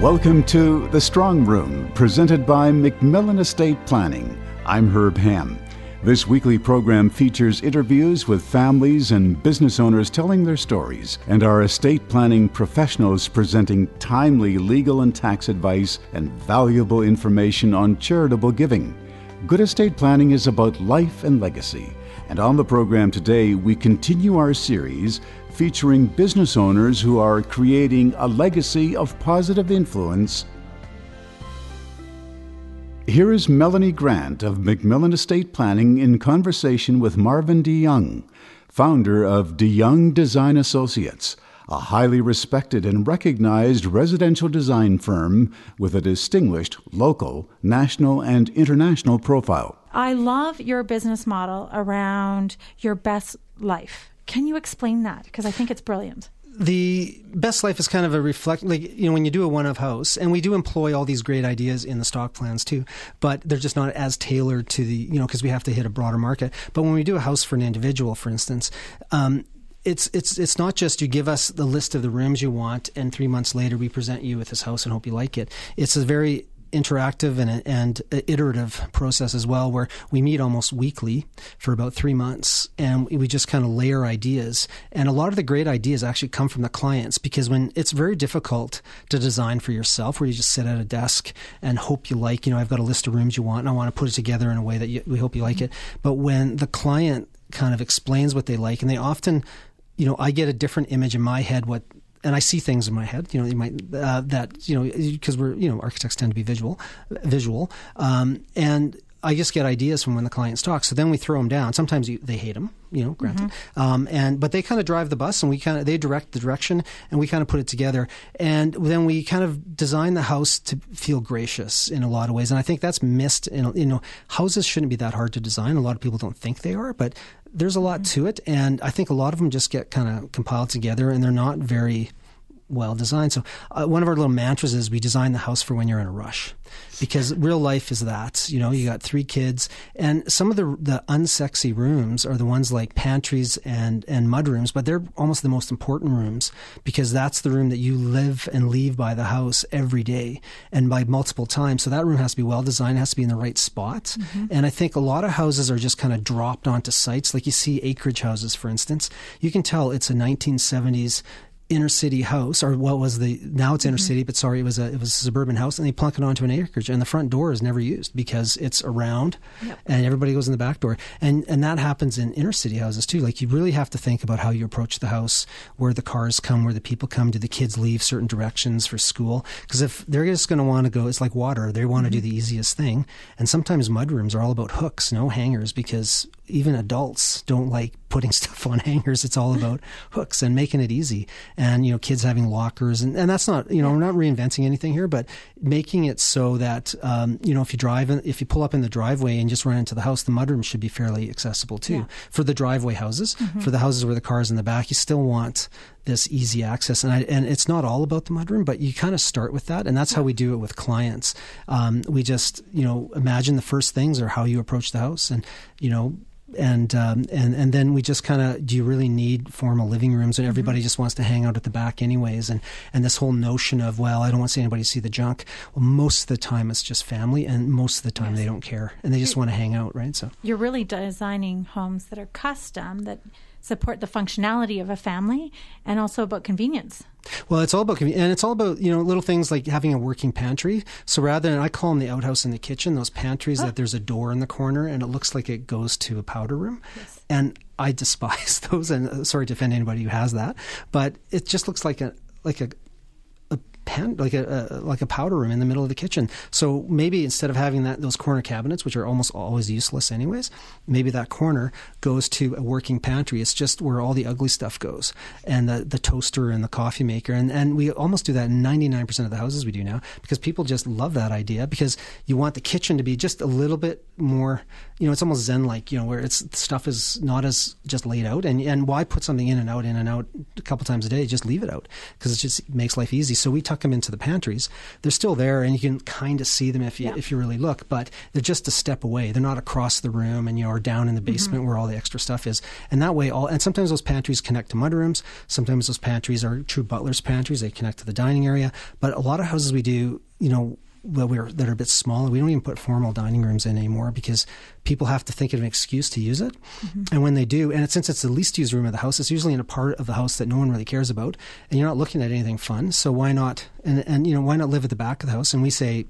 Welcome to The Strong Room, presented by MacMillan Estate Planning. I'm Herb Ham. This weekly program features interviews with families and business owners telling their stories, and our estate planning professionals presenting timely legal and tax advice and valuable information on charitable giving. Good estate planning is about life and legacy. And on the program today, we continue our series featuring business owners who are creating a legacy of positive influence. Here is Melanie Grant of MacMillan Estate Planning in conversation with Marvin DeYoung, founder of DeYoung Design Associates, a highly respected and recognized residential design firm with a distinguished local, national, and international profile. I love your business model around your best life. Can you explain that? Because I think it's brilliant the best life is kind of a reflect like you know when you do a one of house and we do employ all these great ideas in the stock plans too but they're just not as tailored to the you know because we have to hit a broader market but when we do a house for an individual for instance um, it's it's it's not just you give us the list of the rooms you want and three months later we present you with this house and hope you like it it's a very interactive and, and iterative process as well, where we meet almost weekly for about three months and we just kind of layer ideas. And a lot of the great ideas actually come from the clients because when it's very difficult to design for yourself, where you just sit at a desk and hope you like, you know, I've got a list of rooms you want and I want to put it together in a way that you, we hope you like it. Mm-hmm. But when the client kind of explains what they like, and they often you know, I get a different image in my head what and I see things in my head. You know, you might uh, that you know because we're you know architects tend to be visual, visual, um, and I just get ideas from when the clients talk. So then we throw them down. Sometimes you, they hate them, you know, granted. Mm-hmm. Um, and but they kind of drive the bus, and we kind of they direct the direction, and we kind of put it together. And then we kind of design the house to feel gracious in a lot of ways. And I think that's missed. In you know, houses shouldn't be that hard to design. A lot of people don't think they are, but there's a lot mm-hmm. to it. And I think a lot of them just get kind of compiled together, and they're not very well designed. So uh, one of our little mantras is we design the house for when you're in a rush, because real life is that. You know, you got three kids, and some of the the unsexy rooms are the ones like pantries and and mud rooms, but they're almost the most important rooms because that's the room that you live and leave by the house every day and by multiple times. So that room has to be well designed, has to be in the right spot. Mm-hmm. And I think a lot of houses are just kind of dropped onto sites, like you see acreage houses, for instance. You can tell it's a 1970s inner city house, or what was the now it's inner mm-hmm. city, but sorry, it was a it was a suburban house, and they plunk it onto an acreage, and the front door is never used because it's around, yep. and everybody goes in the back door, and and that happens in inner city houses too. Like you really have to think about how you approach the house, where the cars come, where the people come, do the kids leave certain directions for school? Because if they're just going to want to go, it's like water; they want to mm-hmm. do the easiest thing, and sometimes mudrooms are all about hooks, no hangers, because even adults don't like putting stuff on hangers. It's all about hooks and making it easy. And, you know, kids having lockers. And, and that's not, you know, we're not reinventing anything here, but making it so that, um, you know, if you drive, if you pull up in the driveway and just run into the house, the mudroom should be fairly accessible too. Yeah. For the driveway houses, mm-hmm. for the houses where the car's in the back, you still want this easy access. And I, and it's not all about the mudroom, but you kind of start with that, and that's how we do it with clients. Um, we just you know imagine the first things or how you approach the house, and you know and um, and and then we just kind of do you really need formal living rooms and mm-hmm. everybody mm-hmm. just wants to hang out at the back anyways and and this whole notion of well I don't want to see anybody see the junk well most of the time it's just family and most of the time yes. they don't care and they just want to hang out right so you're really designing homes that are custom that support the functionality of a family and also about convenience. Well, it's all about convenience. and it's all about you know little things like having a working pantry. So rather than I call them the outhouse and the kitchen, those pantries oh. that there's a door in the corner and it looks like it goes to a powder room, yes. and I despise those. And uh, sorry to offend anybody who has that, but it just looks like a like a pen, like a, a, like a powder room in the middle of the kitchen. So maybe instead of having that those corner cabinets, which are almost always useless anyways, maybe that corner goes to a working pantry. It's just where all the ugly stuff goes, and the the toaster and the coffee maker, and and we almost do that in ninety nine percent of the houses we do now because people just love that idea because you want the kitchen to be just a little bit more, you know, it's almost zen like, you know, where it's stuff is not as just laid out, and and why put something in and out, in and out a couple times a day? Just leave it out because it just makes life easy. So we tuck tuck them into the pantries, they're still there, and you can kind of see them if you Yeah. if you really look. But they're just a step away. They're not across the room, and you know, or down in the mm-hmm. basement where all the extra stuff is. And that way, all and sometimes those pantries connect to mudrooms. Sometimes those pantries are true butler's pantries. They connect to the dining area. But a lot of houses we do, you know. Well, we're that are a bit smaller. We don't even put formal dining rooms in anymore because people have to think of an excuse to use it. Mm-hmm. And when they do, and it, since it's the least used room of the house, it's usually in a part of the house that no one really cares about, and you're not looking at anything fun. So why not? And and you know why not live at the back of the house? And we say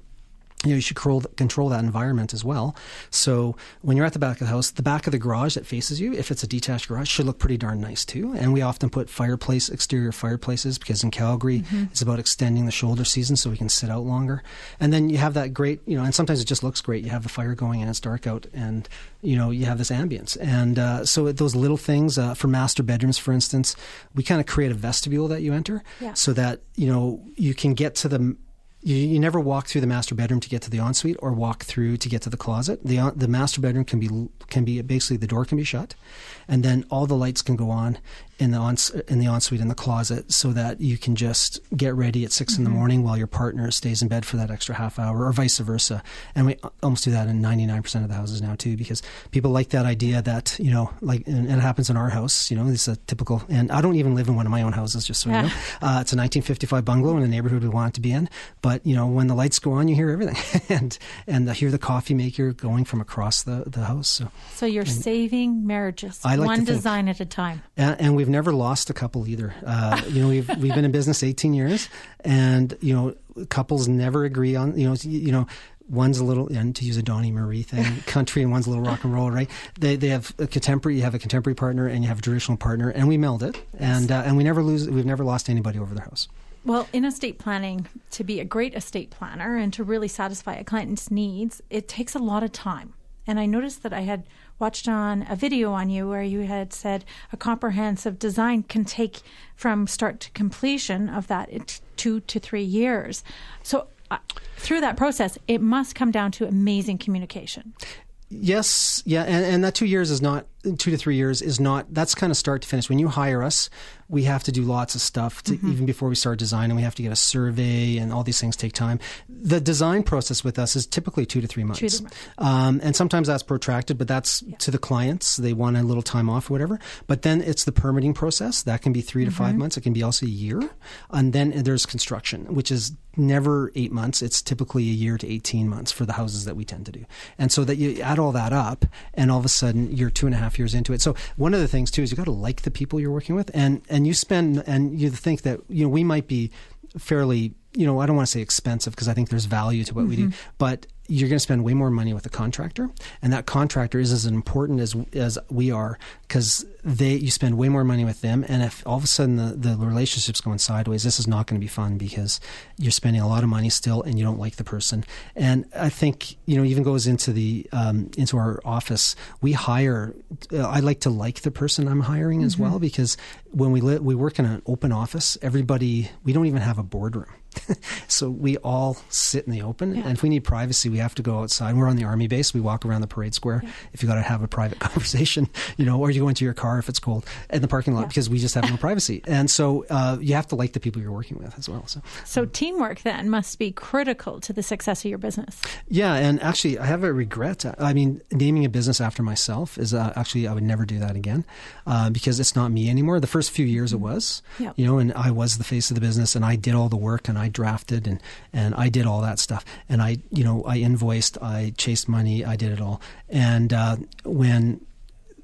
you know, you should control, control that environment as well. So when you're at the back of the house, the back of the garage that faces you, if it's a detached garage, should look pretty darn nice too. And we often put fireplace, exterior fireplaces, because in Calgary, it's about extending the shoulder season so we can sit out longer. And then you have that great, you know, and sometimes it just looks great. You have the fire going and it's dark out, and you know you have this ambience. And uh, so those little things uh, for master bedrooms, for instance, we kind of create a vestibule that you enter, Yeah. so that you know you can get to the you, you never walk through the master bedroom to get to the ensuite or walk through to get to the closet. The uh, the master bedroom can be can be basically the door can be shut, and then all the lights can go on in the ens- in the ensuite in the closet, so that you can just get ready at 6 in the morning while your partner stays in bed for that extra half hour, or vice versa. And we almost do that in ninety nine percent of the houses now too, because people like that idea that you know, like, and, and it happens in our house. You know, it's a typical. And I don't even live in one of my own houses, just so you know. Uh, it's a 1955 bungalow in a neighborhood we want it to be in. But you know, when the lights go on, you hear everything, and and I hear the coffee maker going from across the, the house. So, So you're saving marriages I like one design at a time. and, and we've never lost a couple either. Uh, you know, we've we've been in business 18 years, and you know, couples never agree on. You know, you know. One's a little, and to use a Donny Marie thing, country, and one's a little rock and roll, right? They they have a contemporary. You have a contemporary partner, and you have a traditional partner, and we meld it, and uh, and we never lose. We've never lost anybody over their house. Well, in estate planning, to be a great estate planner and to really satisfy a client's needs, it takes a lot of time. And I noticed that I had watched on a video on you where you had said a comprehensive design can take from start to completion of that two to three years. So uh, through that process, it must come down to amazing communication. Yes, yeah, and, and that two years is not two to three years is not that's kind of start to finish. When you hire us, we have to do lots of stuff to, even before we start designing. We have to get a survey, and all these things take time. The design process with us is typically two to three months, to three months. Um, and sometimes that's protracted, but that's to the clients. They want a little time off or whatever. But then it's the permitting process that can be 3 to five months. It can be also a year, and then there's construction, which is never eight months. It's typically a year to 18 months for the houses that we tend to do. And so that you add all that up, and all of a sudden you're two and a half years into it. So one of the things too is you got to like the people you're working with, and and you spend and you think that you know we might be fairly you know I don't want to say expensive because I think there's value to what we do, mm-hmm. but you're going to spend way more money with a contractor, and that contractor is as important as as we are because they you spend way more money with them, and if all of a sudden the the relationship's going sideways, this is not going to be fun because you're spending a lot of money still, and you don't like the person. And I think you know even goes into the um, into our office. We hire. Uh, I like to like the person I'm hiring as well because when we li- we work in an open office, everybody we don't even have a boardroom. so we all sit in the open, and if we need privacy, we have to go outside. We're on the army base. We walk around the parade square. If you got to have a private conversation, you know, or you go into your car if it's cold in the parking lot Yeah. because we just have no privacy. And so uh, you have to like the people you're working with as well. So So teamwork then must be critical to the success of your business. yeah, and actually, I have a regret. I mean, naming a business after myself is uh, actually I would never do that again uh, because it's not me anymore. The first few years it was, Yep. you know, and I was the face of the business, and I did all the work, and I drafted, and and I did all that stuff, and I, you know, I invoiced, I chased money, I did it all, and uh, when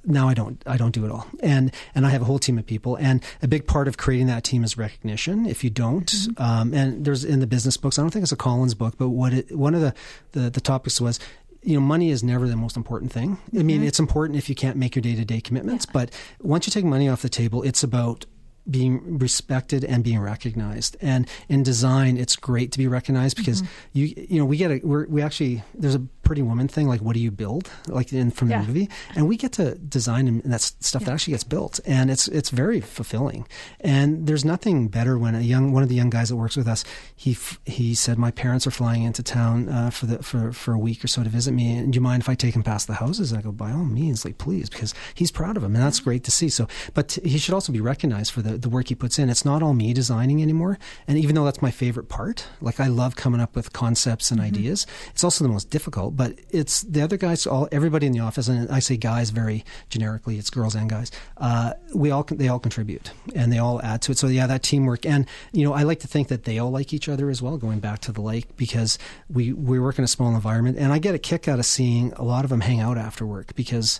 now I don't I don't do it all. And and I have a whole team of people. And a big part of creating that team is recognition. If you don't, um, and there's in the business books, I don't think it's a Collins book, but what it, one of the, the the topics was. You know, money is never the most important thing. I mean, it's important if you can't make your day to day commitments, but once you take money off the table, it's about being respected and being recognized. And in design, it's great to be recognized because mm-hmm. you you know we get a we're, we actually there's a pretty woman thing, like what do you build, like in from the Yeah. movie, and we get to design and that's stuff that actually gets built, and it's it's very fulfilling. And there's nothing better when a young one of the young guys that works with us, he f- he said, my parents are flying into town uh, for the for for a week or so to visit me. And do you mind if I take him past the houses? And I go, by all means, like please, because he's proud of him, and that's great to see. So, but he should also be recognized for the the work he puts in. It's not all me designing anymore, and even though that's my favorite part, like I love coming up with concepts and ideas, it's also the most difficult. But it's the other guys, all everybody in the office, and I say guys very generically, it's girls and guys. Uh, we all they all contribute and they all add to it. So yeah, that teamwork, and you know, I like to think that they all like each other as well. Going back to the lake because we we work in a small environment, and I get a kick out of seeing a lot of them hang out after work because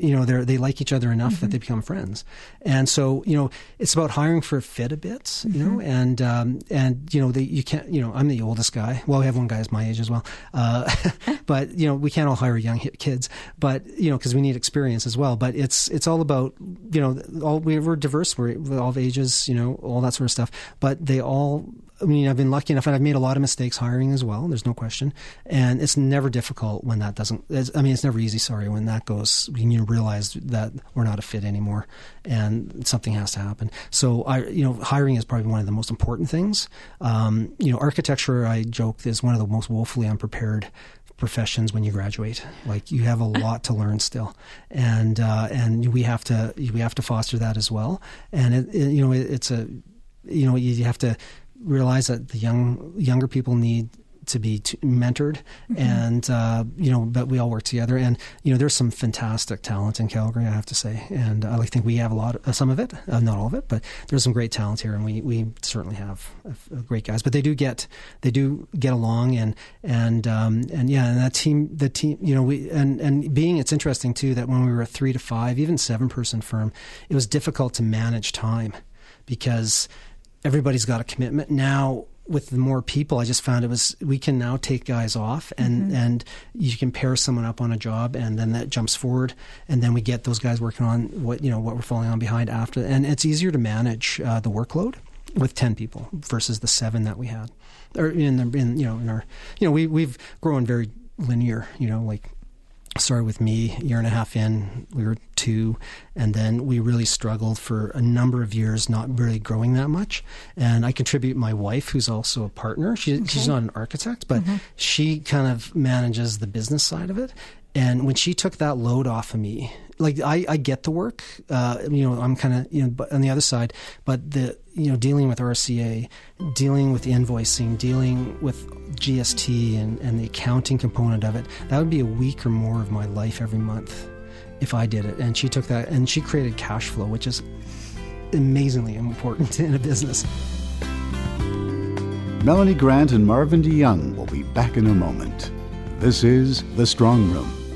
you know they they like each other enough that they become friends. And so you know it's about hiring for fit a bit you know and um, and you know they, you can't you know I'm the oldest guy. Well we have one guy who's my age as well. Uh, but you know we can't all hire young kids. But you know because we need experience as well. But it's it's all about you know all we we're diverse. We're we're all of ages you know all that sort of stuff. But they all I mean, I've been lucky enough, and I've made a lot of mistakes hiring as well. There's no question, and it's never difficult when that doesn't. It's, I mean, it's never easy. Sorry, when that goes, when you realize that we're not a fit anymore, and something has to happen. So, I, you know, hiring is probably one of the most important things. Um, you know, architecture, I joke, is one of the most woefully unprepared professions when you graduate. Like you have a lot to learn still, and uh, and we have to we have to foster that as well. And it, it, you know, it, it's a you know you have to realize that the young younger people need to be t- mentored and uh, you know but we all work together. And you know there's some fantastic talent in calgary i have to say. And i think we have a lot uh, some of it uh, not all of it but there's some great talent here and we, we certainly have uh, great guys. But they do get they do get along and and um, and yeah and that team the team you know we and and being it's interesting too that when we were a three to five even seven person firm it was difficult to manage time because everybody's got a commitment. Now with more people i just found it was we can now take guys off and and you can pair someone up on a job and then that jumps forward and then we get those guys working on what you know what we're falling on behind after. And it's easier to manage uh, the workload with 10 people versus the 7 that we had. Or in the in you know in our you know we we've grown very linear you know like started with me a year and a half in we were two and then we really struggled for a number of years not really growing that much. And i contribute my wife who's also a partner. She, she's not an architect but mm-hmm. she kind of manages the business side of it and when she took that load off of me like i, I get the work uh, you know i'm kind of you know on the other side but the you know dealing with rca dealing with invoicing dealing with gst and, and the accounting component of it that would be a week or more of my life every month if i did it and she took that and she created cash flow which is amazingly important in a business Melanie Grant and Marvin DeYoung will be back in a moment. This is The Strong Room.